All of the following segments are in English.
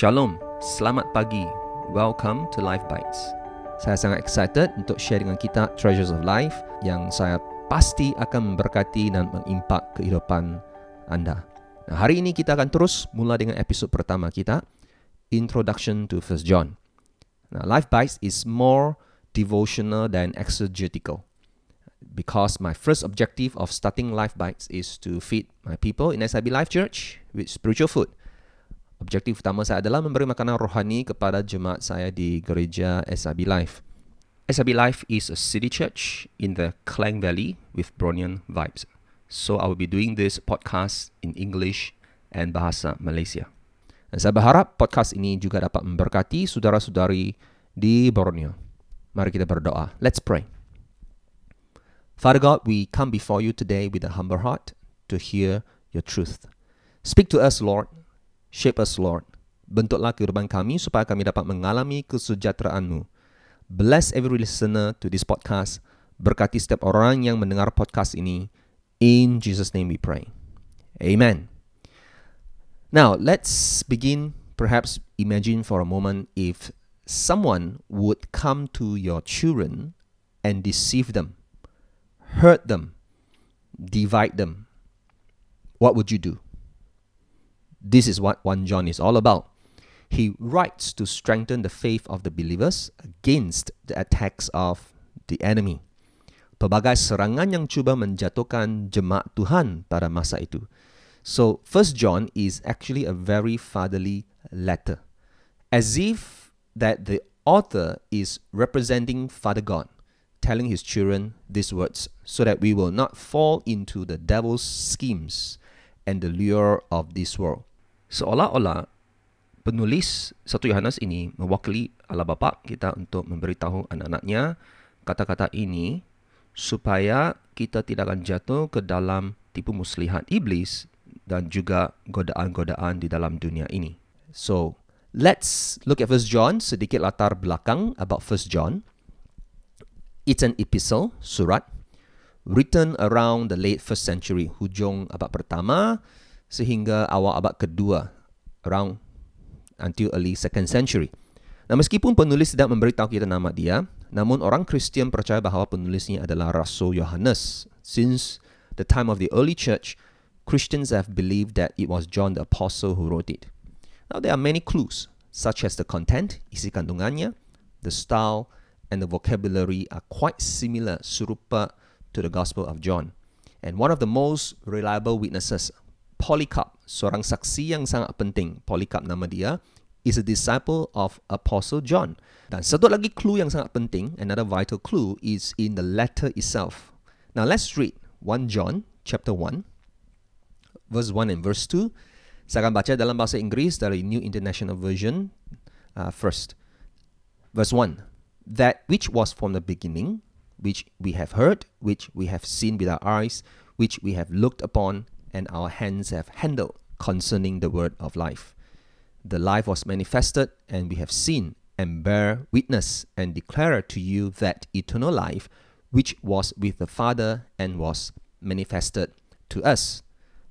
Shalom, selamat pagi. Welcome to Life Bites. Saya sangat excited untuk share dengan kita Treasures of Life yang saya pasti akan memberkati dan mengimpak kehidupan anda. Nah, hari ini kita akan terus mula dengan episod pertama kita, Introduction to First John. Now, Life Bites is more devotional than exegetical because my first objective of starting Life Bites is to feed my people in SIB Life Church with spiritual food. Objektif utama saya adalah memberi makanan rohani kepada jemaat saya di gereja SIB Life. SIB Life is a city church in the Klang Valley with Bronian vibes. So I will be doing this podcast in English and bahasa Malaysia. Dan saya berharap podcast ini juga dapat memberkati saudara-saudari di Borneo. Mari kita berdoa. Let's pray. Father God, we come before you today with a humble heart to hear your truth. Speak to us, Lord. Shape us, Lord. Bentuklah kehidupan kami supaya kami dapat mengalami kesejahteraan-Mu. Bless every listener to this podcast. Berkati setiap orang yang mendengar podcast ini. In Jesus' name we pray. Amen. Now, let's begin. Perhaps imagine for a moment if someone would come to your children and deceive them, hurt them, divide them. What would you do? This is what 1 John is all about. He writes to strengthen the faith of the believers against the attacks of the enemy. Pelbagai serangan yang cuba menjatuhkan jemaat Tuhan pada masa itu. So, 1 John is actually a very fatherly letter. As if that the author is representing Father God, telling his children these words so that we will not fall into the devil's schemes and the lure of this world. Seolah-olah penulis satu Yohanes ini mewakili Allah Bapa kita untuk memberitahu anak-anaknya kata-kata ini supaya kita tidak akan jatuh ke dalam tipu muslihat iblis dan juga godaan-godaan di dalam dunia ini. So, let's look at First John sedikit latar belakang about First John. It's an epistle, surat, written around the late first century, hujung abad pertama sehingga awal abad kedua around until early second century. Nah, meskipun penulis tidak memberitahu kita nama dia, namun orang Kristian percaya bahawa penulisnya adalah Rasul Yohanes. Since the time of the early church, Christians have believed that it was John the Apostle who wrote it. Now, there are many clues, such as the content, isi kandungannya, the style, and the vocabulary are quite similar, serupa to the Gospel of John. And one of the most reliable witnesses Polycarp, seorang saksi yang sangat penting, Polycarp nama dia, is a disciple of Apostle John. Dan satu lagi clue yang sangat penting, another vital clue is in the letter itself. Now let's read 1 John chapter 1 verse 1 and verse 2. Saya akan baca dalam bahasa Inggeris dari New International Version uh, first. Verse 1. That which was from the beginning, which we have heard, which we have seen with our eyes, which we have looked upon, and our hands have handled concerning the word of life. The life was manifested, and we have seen and bear witness and declare to you that eternal life which was with the Father and was manifested to us.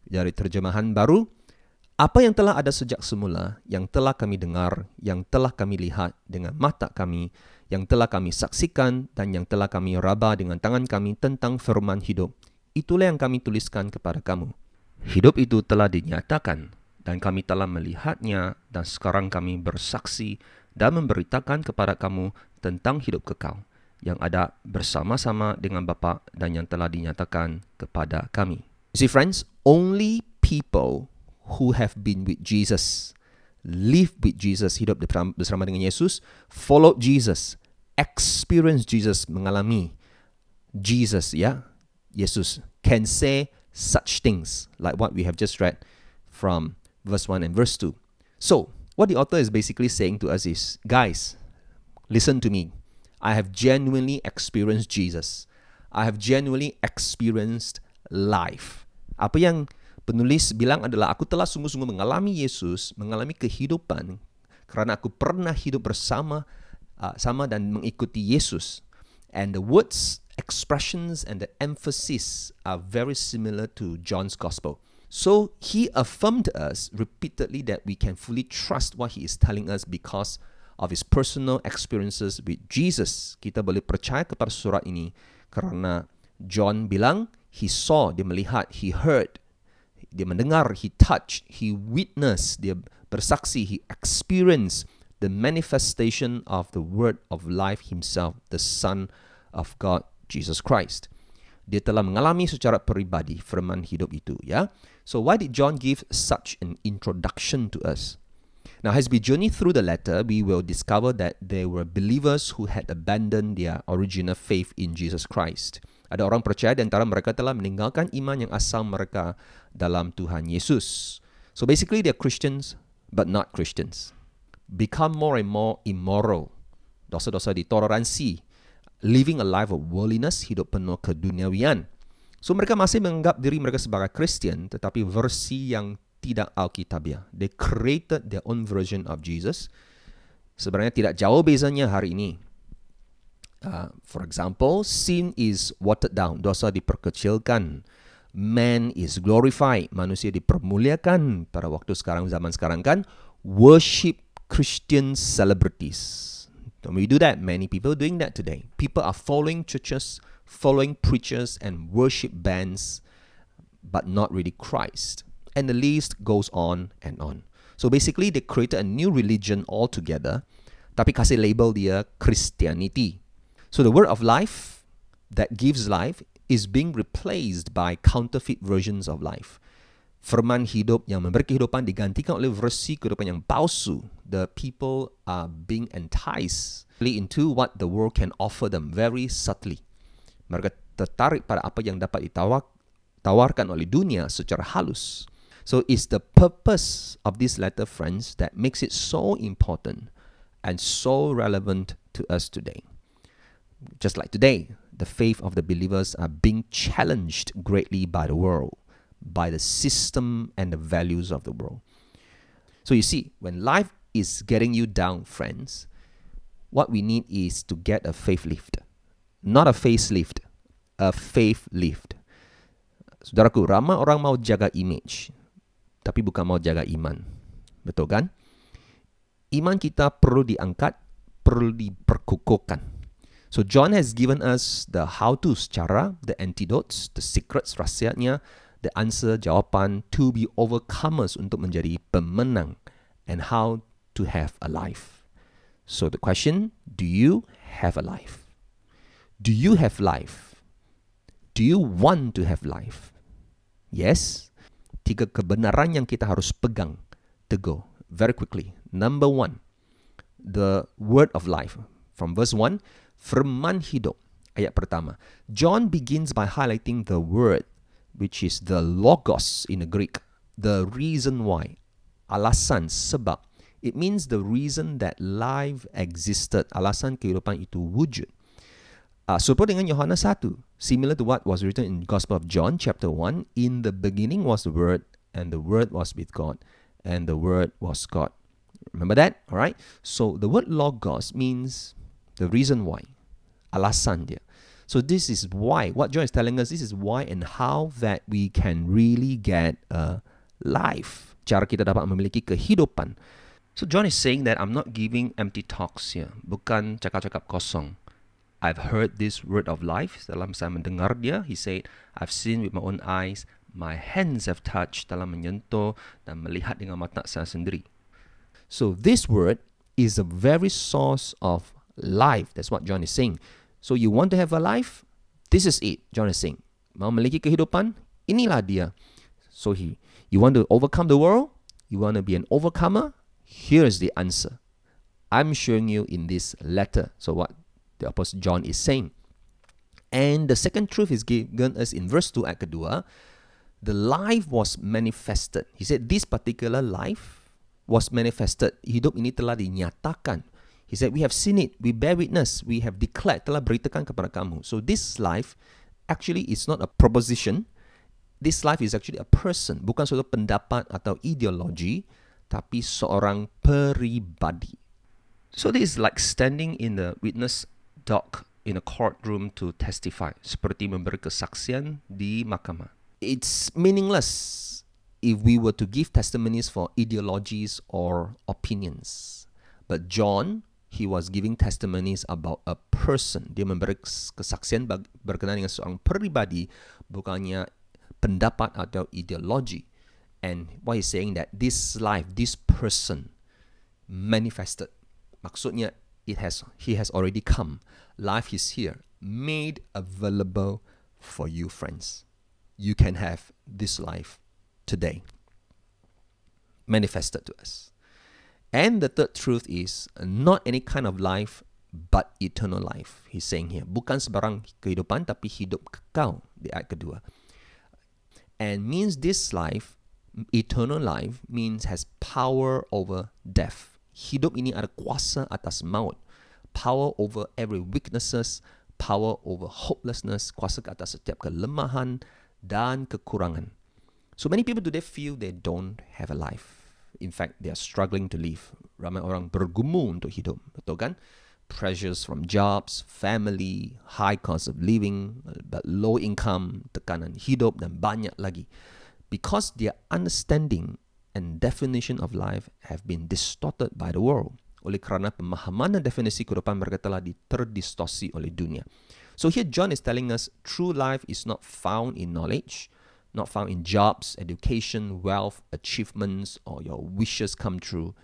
Dari terjemahan baru, apa yang telah ada sejak semula, yang telah kami dengar, yang telah kami lihat dengan mata kami, yang telah kami saksikan dan yang telah kami raba dengan tangan kami tentang firman hidup, itulah yang kami tuliskan kepada kamu. Hidup itu telah dinyatakan dan kami telah melihatnya dan sekarang kami bersaksi dan memberitakan kepada kamu tentang hidup kekal yang ada bersama-sama dengan Bapa dan yang telah dinyatakan kepada kami. See friends, only people who have been with Jesus, live with Jesus, hidup bersama dengan Yesus, follow Jesus, experience Jesus, mengalami Jesus, ya, Yesus, can say such things, like what we have just read from verse 1 and verse 2. So, what the author is basically saying to us is guys, listen to me. I have genuinely experienced Jesus. I have genuinely experienced life. Apa yang penulis bilang adalah aku telah sungguh-sungguh mengalami Yesus, mengalami kehidupan kerana aku pernah hidup bersama uh, sama dan mengikuti Yesus. And the words expressions and the emphasis are very similar to John's gospel. So he affirmed us repeatedly that we can fully trust what he is telling us because of his personal experiences with Jesus. Kita boleh percaya kepada surat ini kerana John bilang he saw, dia melihat, he heard, dia mendengar, he touched, he witnessed, dia bersaksi, he experienced the manifestation of the word of life himself, the Son of God, Jesus Christ. Dia telah mengalami secara peribadi firman hidup itu, ya. So why did John give such an introduction to us? Now, as we journey through the letter, we will discover that there were believers who had abandoned their original faith in Jesus Christ. Ada orang percaya di antara mereka telah meninggalkan iman yang asal mereka dalam Tuhan Yesus. So basically, they're Christians, but not Christians. Become more and more immoral. Dosa-dosa ditoleransi. Living a life of worldliness, hidup penuh keduniawian. So mereka masih menganggap diri mereka sebagai Kristian tetapi versi yang tidak Alkitabiah. They created their own version of Jesus. Sebenarnya tidak jauh bezanya hari ini. Uh, for example, sin is watered down, dosa diperkecilkan. Man is glorified, manusia dipermuliakan pada waktu sekarang zaman sekarang kan. Worship Christian celebrities. Don't we do that? Many people are doing that today. People are following churches following preachers and worship bands, but not really Christ. And the list goes on and on. So basically, they created a new religion altogether, tapi kasih label dia Christianity. So the word of life that gives life is being replaced by counterfeit versions of life. Firman hidup yang memberi kehidupan digantikan oleh versi kehidupan yang palsu. The people are being enticed into what the world can offer them very subtly. Mereka tertarik pada apa yang dapat ditawarkan oleh dunia secara halus. So it's the purpose of this letter, friends, that makes it so important and so relevant to us today. Just like today, the faith of the believers are being challenged greatly by the world, by the system and the values of the world. So you see, when life is getting you down, friends, what we need is to get a faith lift. not a facelift, a faith lift. Saudaraku, ramai orang mau jaga image, tapi bukan mau jaga iman. Betul kan? Iman kita perlu diangkat, perlu diperkukuhkan. So John has given us the how-to secara, the antidotes, the secrets rahsianya, the answer jawapan to be overcomers untuk menjadi pemenang and how to have a life. So the question, do you have a life? Do you have life? Do you want to have life? Yes. Tiga kebenaran yang kita harus pegang teguh very quickly. Number one, the word of life. From verse 1, firman hidup. Ayat pertama. John begins by highlighting the word, which is the logos in the Greek. The reason why. Alasan, sebab. It means the reason that life existed. Alasan kehidupan itu wujud. Uh, serupa dengan Yohanes 1, similar to what was written in Gospel of John chapter 1, in the beginning was the word and the word was with God and the word was God. Remember that? All right? So the word logos means the reason why. Alasan dia. So this is why what John is telling us this is why and how that we can really get a life. Cara kita dapat memiliki kehidupan. So John is saying that I'm not giving empty talks here, bukan cakap-cakap kosong. I've heard this word of life dalam saya mendengar dia. He said, I've seen with my own eyes, my hands have touched dalam menyentuh dan melihat dengan mata saya sendiri. So this word is a very source of life. That's what John is saying. So you want to have a life? This is it. John is saying. Mau memiliki kehidupan? Inilah dia. So he, you want to overcome the world? You want to be an overcomer? Here's the answer. I'm showing you in this letter. So what the Apostle John is saying. And the second truth is given us in verse 2 ayat ah. kedua. The life was manifested. He said this particular life was manifested. Hidup ini telah dinyatakan. He said we have seen it. We bear witness. We have declared. Telah beritakan kepada kamu. So this life actually is not a proposition. This life is actually a person. Bukan suatu pendapat atau ideologi. Tapi seorang peribadi. So this is like standing in the witness dock in a courtroom to testify, seperti memberi kesaksian di mahkamah. It's meaningless if we were to give testimonies for ideologies or opinions. But John, he was giving testimonies about a person. Dia memberi kesaksian berkenaan dengan seorang pribadi, bukannya pendapat atau ideologi. And what he's saying that this life, this person manifested. Maksudnya, it has he has already come. Life is here, made available for you, friends. You can have this life today manifested to us. And the third truth is not any kind of life but eternal life. He's saying here, bukan sebarang kehidupan tapi hidup kekal di ayat kedua. And means this life, eternal life means has power over death. Hidup ini ada kuasa atas maut. Power over every weaknesses, power over hopelessness, kuasa atas setiap kelemahan dan kekurangan. So many people today feel they don't have a life. In fact, they are struggling to live. Ramai orang bergumul untuk hidup, betul kan? Pressures from jobs, family, high cost of living, but low income, tekanan hidup dan banyak lagi. Because their understanding and definition of life have been distorted by the world. Oleh kerana pemahaman dan definisi kehidupan mereka telah diterdistorsi oleh dunia. So here John is telling us true life is not found in knowledge, not found in jobs, education, wealth, achievements, or your wishes come true,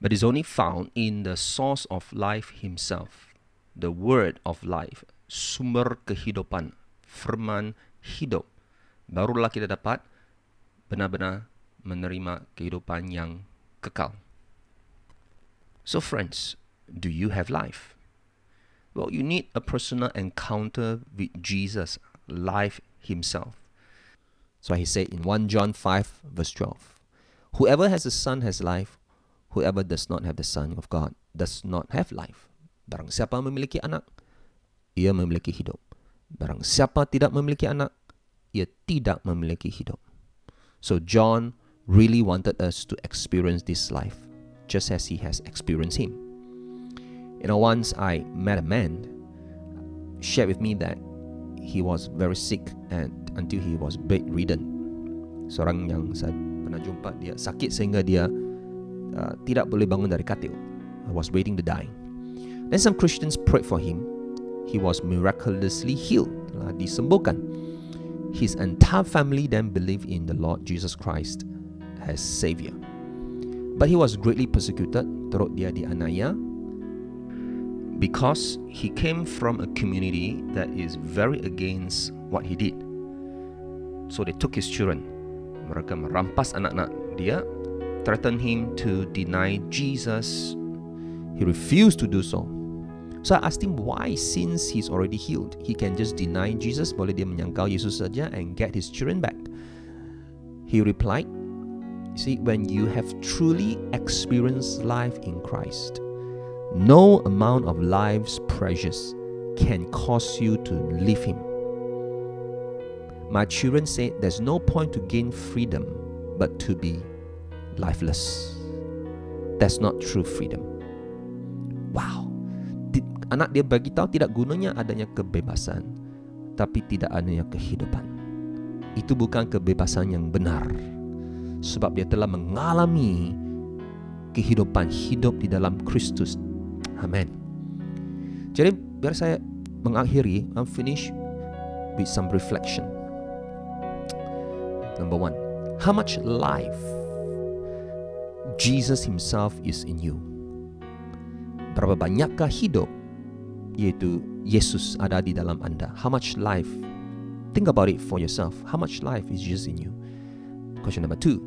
but is only found in the source of life himself, the word of life, sumber kehidupan, firman hidup. Barulah kita dapat benar-benar menerima kehidupan yang kekal. So friends, do you have life? Well, you need a personal encounter with Jesus, life himself. So he said in 1 John 5, verse 12 Whoever has the Son has life, whoever does not have the Son of God does not have life. Barang siapa memiliki anak, ia memiliki hidup. Barang siapa tidak memiliki anak, ia tidak memiliki hidup. So John really wanted us to experience this life just as he has experienced him. You know, once I met a man shared with me that he was very sick and until he was bedridden. Seorang yang saya pernah jumpa dia sakit sehingga dia uh, tidak boleh bangun dari katil. I was waiting to die. Then some Christians prayed for him. He was miraculously healed, telah disembuhkan. His entire family then believed in the Lord Jesus Christ as Savior. But he was greatly persecuted, teruk dia dianiaya because he came from a community that is very against what he did. So they took his children. Mereka merampas anak-anak dia, threatened him to deny Jesus. He refused to do so. So I asked him why, since he's already healed, he can just deny Jesus, boleh dia menyangkal Yesus saja and get his children back. He replied, See, when you have truly experienced life in Christ, no amount of life's pressures can cause you to leave Him. My children say there's no point to gain freedom but to be lifeless. That's not true freedom. Wow. Anak dia bagi tahu tidak gunanya adanya kebebasan, tapi tidak adanya kehidupan. Itu bukan kebebasan yang benar. Sebab dia telah mengalami kehidupan hidup di dalam Kristus Amen. Jadi biar saya mengakhiri, I'm finish with some reflection. Number one, how much life Jesus Himself is in you? Berapa banyakkah hidup yaitu Yesus ada di dalam anda? How much life? Think about it for yourself. How much life is Jesus in you? Question number two,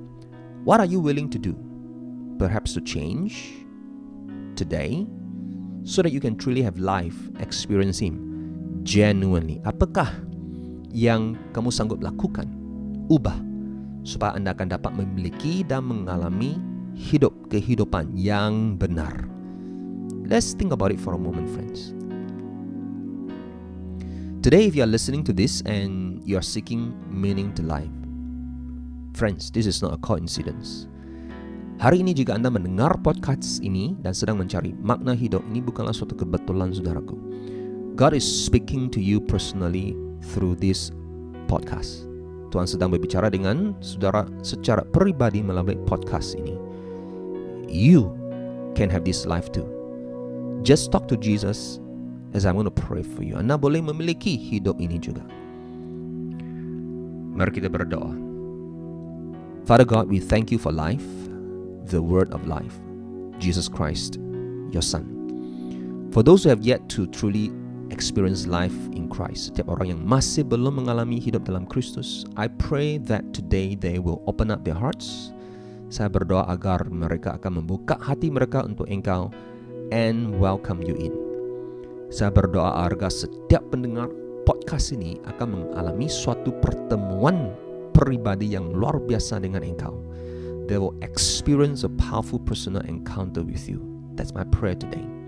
what are you willing to do? Perhaps to change today so that you can truly have life, experience Him genuinely. Apakah yang kamu sanggup lakukan? Ubah supaya Anda akan dapat memiliki dan mengalami hidup kehidupan yang benar. Let's think about it for a moment, friends. Today, if you are listening to this and you are seeking meaning to life, friends, this is not a coincidence. Hari ini jika Anda mendengar podcast ini dan sedang mencari makna hidup, ini bukanlah suatu kebetulan saudaraku. God is speaking to you personally through this podcast. Tuhan sedang berbicara dengan saudara secara peribadi melalui podcast ini. You can have this life too. Just talk to Jesus as I'm going to pray for you. Anda boleh memiliki hidup ini juga. Mari kita berdoa. Father God, we thank you for life, the word of life, Jesus Christ, your Son. For those who have yet to truly experience life in Christ. Setiap orang yang masih belum mengalami hidup dalam Kristus, I pray that today they will open up their hearts. Saya berdoa agar mereka akan membuka hati mereka untuk Engkau and welcome you in. Saya berdoa agar setiap pendengar podcast ini akan mengalami suatu pertemuan pribadi yang luar biasa dengan Engkau. They will experience a powerful personal encounter with you. That's my prayer today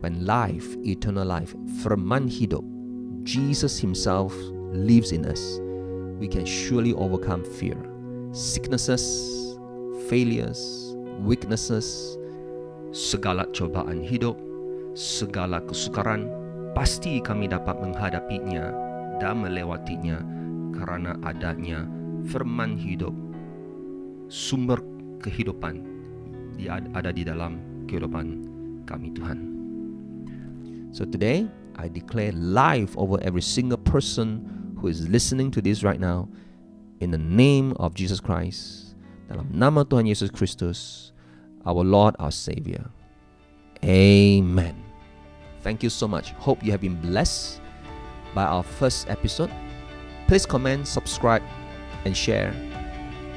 when life, eternal life, firman hidup, Jesus Himself lives in us, we can surely overcome fear, sicknesses, failures, weaknesses, segala cobaan hidup, segala kesukaran, pasti kami dapat menghadapinya dan melewatinya karena adanya firman hidup, sumber kehidupan dia ada di dalam kehidupan kami Tuhan. So today, I declare life over every single person who is listening to this right now in the name of Jesus Christ. Dalam nama Tuhan Yesus Kristus, our Lord, our Savior. Amen. Thank you so much. Hope you have been blessed by our first episode. Please comment, subscribe, and share.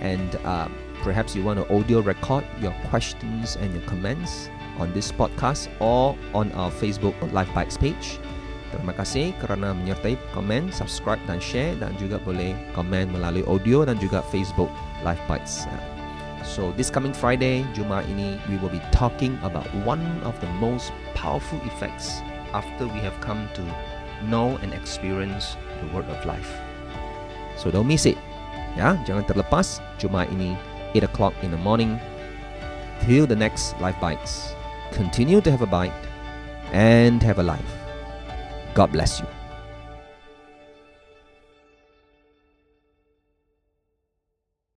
And uh, perhaps you want to audio record your questions and your comments on this podcast or on our Facebook Live Bites page. Terima kasih kerana menyertai komen, subscribe dan share dan juga boleh komen melalui audio dan juga Facebook Live Bites. So this coming Friday, Jumaat ini, we will be talking about one of the most powerful effects after we have come to know and experience the word of life. So don't miss it. Ya, jangan terlepas Jumaat ini 8 o'clock in the morning till the next Live Bites continue to have a bite and have a life. God bless you.